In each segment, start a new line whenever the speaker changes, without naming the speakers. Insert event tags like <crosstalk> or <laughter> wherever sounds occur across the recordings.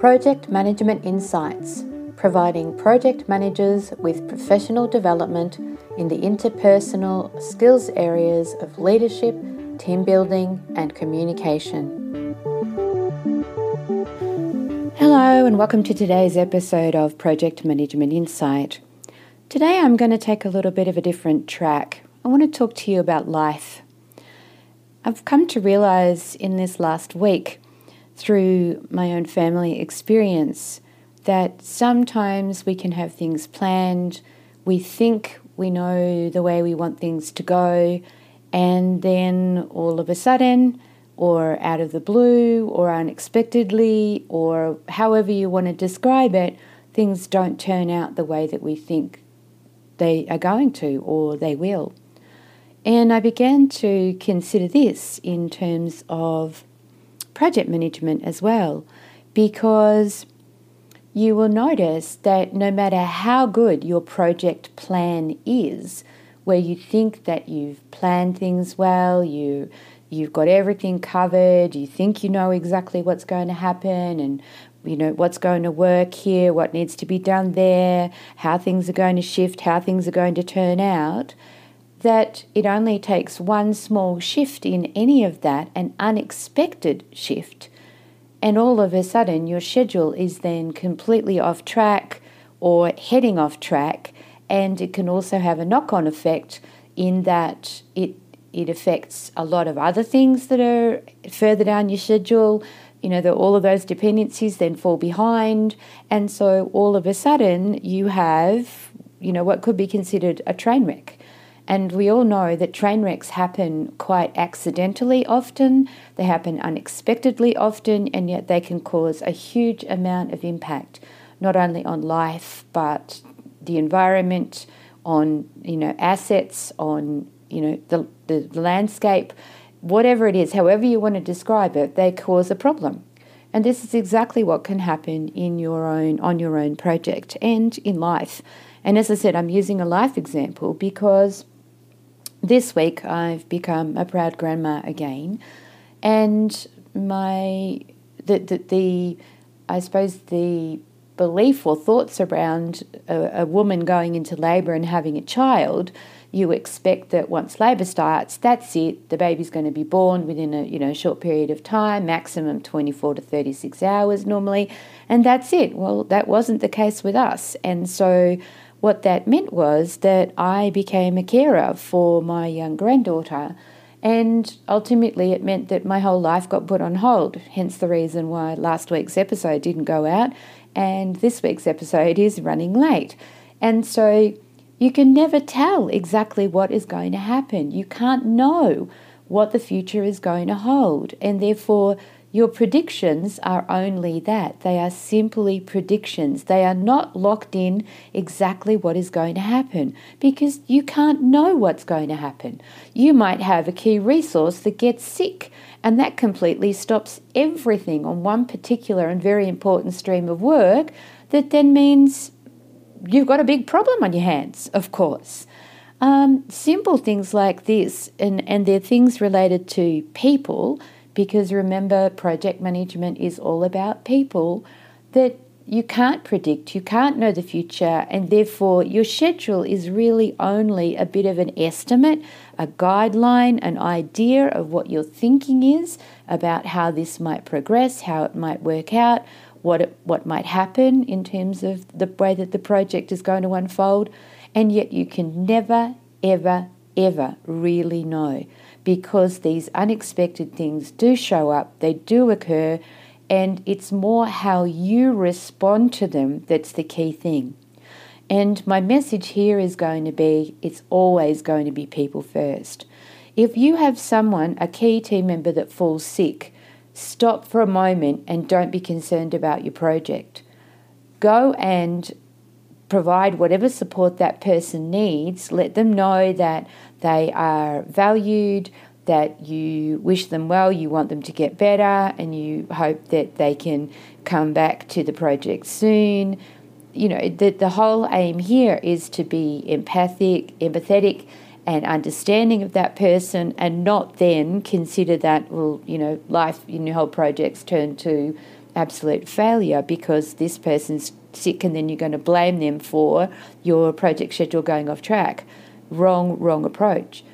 Project Management Insights, providing project managers with professional development in the interpersonal skills areas of leadership, team building, and communication. Hello, and welcome to today's episode of Project Management Insight. Today I'm going to take a little bit of a different track. I want to talk to you about life. I've come to realize in this last week through my own family experience that sometimes we can have things planned, we think we know the way we want things to go, and then all of a sudden, or out of the blue, or unexpectedly, or however you want to describe it, things don't turn out the way that we think they are going to or they will. And I began to consider this in terms of project management as well, because you will notice that no matter how good your project plan is, where you think that you've planned things well, you you've got everything covered, you think you know exactly what's going to happen and you know what's going to work here, what needs to be done there, how things are going to shift, how things are going to turn out, that it only takes one small shift in any of that, an unexpected shift, and all of a sudden your schedule is then completely off track or heading off track, and it can also have a knock on effect in that it it affects a lot of other things that are further down your schedule. You know, that all of those dependencies then fall behind. And so all of a sudden you have, you know, what could be considered a train wreck. And we all know that train wrecks happen quite accidentally often, they happen unexpectedly often, and yet they can cause a huge amount of impact, not only on life, but the environment, on you know assets, on you know the, the landscape, whatever it is, however you want to describe it, they cause a problem. And this is exactly what can happen in your own on your own project and in life. And as I said, I'm using a life example because this week I've become a proud grandma again, and my the the, the I suppose the belief or thoughts around a, a woman going into labour and having a child you expect that once labour starts, that's it. The baby's going to be born within a you know short period of time, maximum 24 to 36 hours normally, and that's it. Well, that wasn't the case with us, and so what that meant was that I became a carer for my young granddaughter. And ultimately, it meant that my whole life got put on hold, hence the reason why last week's episode didn't go out, and this week's episode is running late. And so you can never tell exactly what is going to happen. You can't know what the future is going to hold, and therefore your predictions are only that. They are simply predictions. They are not locked in exactly what is going to happen because you can't know what's going to happen. You might have a key resource that gets sick, and that completely stops everything on one particular and very important stream of work. That then means you've got a big problem on your hands, of course. Um, simple things like this, and, and they're things related to people because remember, project management is all about people that you can't predict, you can't know the future, and therefore your schedule is really only a bit of an estimate, a guideline, an idea of what your thinking is about how this might progress, how it might work out, what it, what might happen in terms of the way that the project is going to unfold, and yet you can never, ever, ever really know because these unexpected things do show up, they do occur, and it's more how you respond to them that's the key thing. And my message here is going to be it's always going to be people first. If you have someone, a key team member that falls sick, stop for a moment and don't be concerned about your project. Go and provide whatever support that person needs. Let them know that they are valued, that you wish them well, you want them to get better, and you hope that they can come back to the project soon. You know, the, the whole aim here is to be empathic, empathetic, and understanding of that person and not then consider that, well, you know, life in your whole project's turned to absolute failure because this person's sick and then you're going to blame them for your project schedule going off track. Wrong, wrong approach.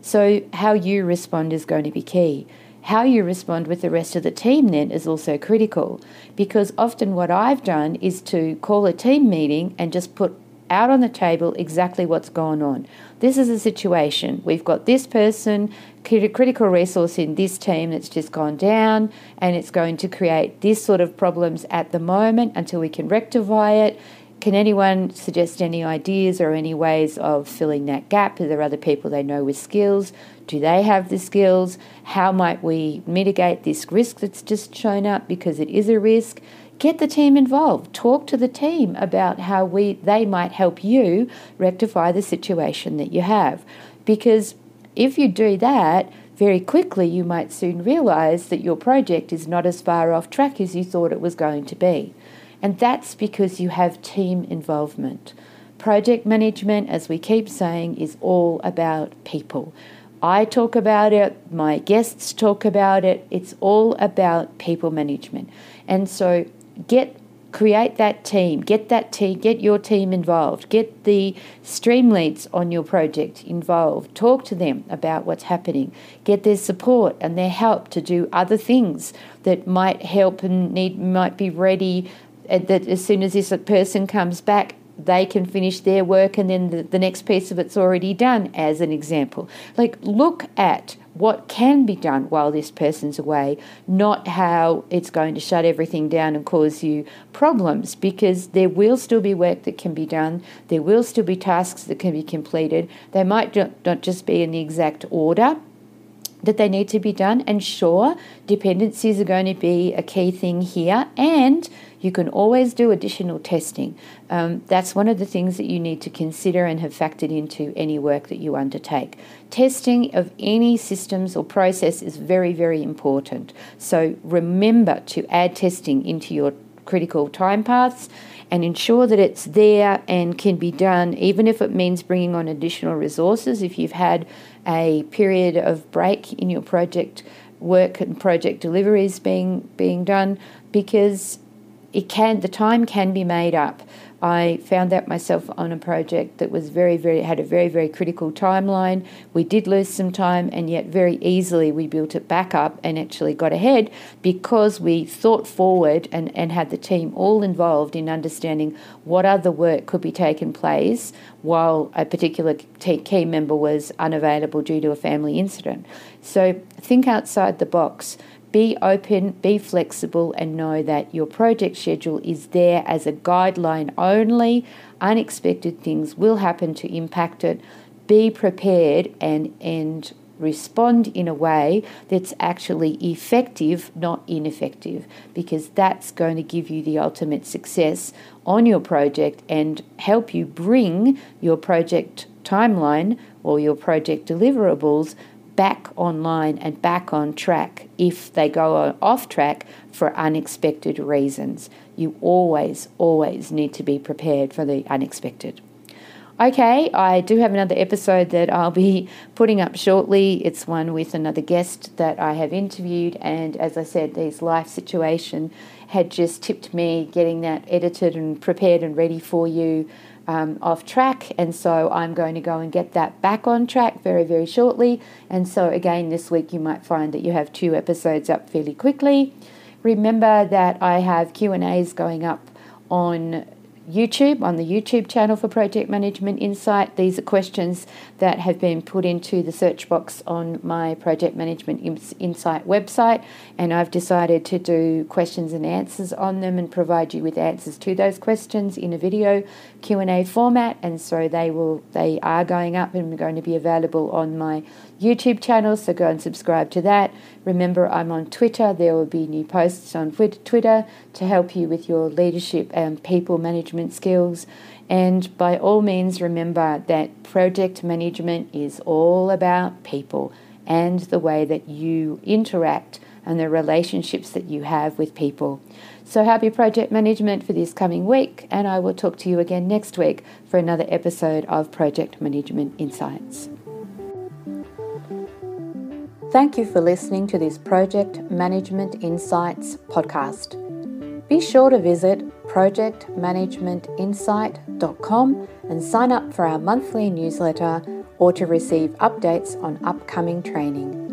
So, how you respond is going to be key. How you respond with the rest of the team then is also critical because often what I've done is to call a team meeting and just put out on the table exactly what's going on. This is a situation. We've got this person, critical resource in this team that's just gone down, and it's going to create this sort of problems at the moment until we can rectify it. Can anyone suggest any ideas or any ways of filling that gap? Are there other people they know with skills? Do they have the skills? How might we mitigate this risk that's just shown up because it is a risk? Get the team involved. Talk to the team about how we they might help you rectify the situation that you have. Because if you do that, very quickly you might soon realize that your project is not as far off track as you thought it was going to be. And that's because you have team involvement. Project management, as we keep saying, is all about people. I talk about it, my guests talk about it. It's all about people management. And so get create that team, get that team, get your team involved, get the stream leads on your project involved, talk to them about what's happening, get their support and their help to do other things that might help and need might be ready uh, that as soon as this person comes back they can finish their work and then the, the next piece of it's already done as an example. Like look at what can be done while this person's away, not how it's going to shut everything down and cause you problems, because there will still be work that can be done, there will still be tasks that can be completed. They might not just be in the exact order that they need to be done, and sure, dependencies are going to be a key thing here, and you can always do additional testing. Um, that's one of the things that you need to consider and have factored into any work that you undertake. Testing of any systems or process is very, very important. So remember to add testing into your critical time paths and ensure that it's there and can be done, even if it means bringing on additional resources. If you've had a period of break in your project work and project deliveries being being done, because it can the time can be made up. I found that myself on a project that was very, very had a very, very critical timeline. We did lose some time, and yet very easily we built it back up and actually got ahead because we thought forward and, and had the team all involved in understanding what other work could be taken place while a particular key member was unavailable due to a family incident. So think outside the box. Be open, be flexible, and know that your project schedule is there as a guideline only. Unexpected things will happen to impact it. Be prepared and, and respond in a way that's actually effective, not ineffective, because that's going to give you the ultimate success on your project and help you bring your project timeline or your project deliverables back online and back on track if they go off track for unexpected reasons. You always, always need to be prepared for the unexpected. Okay, I do have another episode that I'll be <laughs> putting up shortly. It's one with another guest that I have interviewed, and as I said, this life situation had just tipped me getting that edited and prepared and ready for you um, off track, and so I'm going to go and get that back on track very, very shortly. And so, again, this week you might find that you have two episodes up fairly quickly. Remember that I have Q and A's going up on YouTube, on the YouTube channel for Project Management Insight. These are questions that have been put into the search box on my Project Management Insight website, and I've decided to do questions and answers on them and provide you with answers to those questions in a video Q&A format, and so they will they are going up and going to be available on my YouTube channel, so go and subscribe to that. Remember, I'm on Twitter. There will be new posts on Twitter to help you with your leadership and people management skills. And by all means, remember that project management is all about people and the way that you interact and the relationships that you have with people. So, happy project management for this coming week, and I will talk to you again next week for another episode of Project Management Insights. Thank you for listening to this Project Management Insights podcast. Be sure to visit projectmanagementinsight.com and sign up for our monthly newsletter or to receive updates on upcoming training.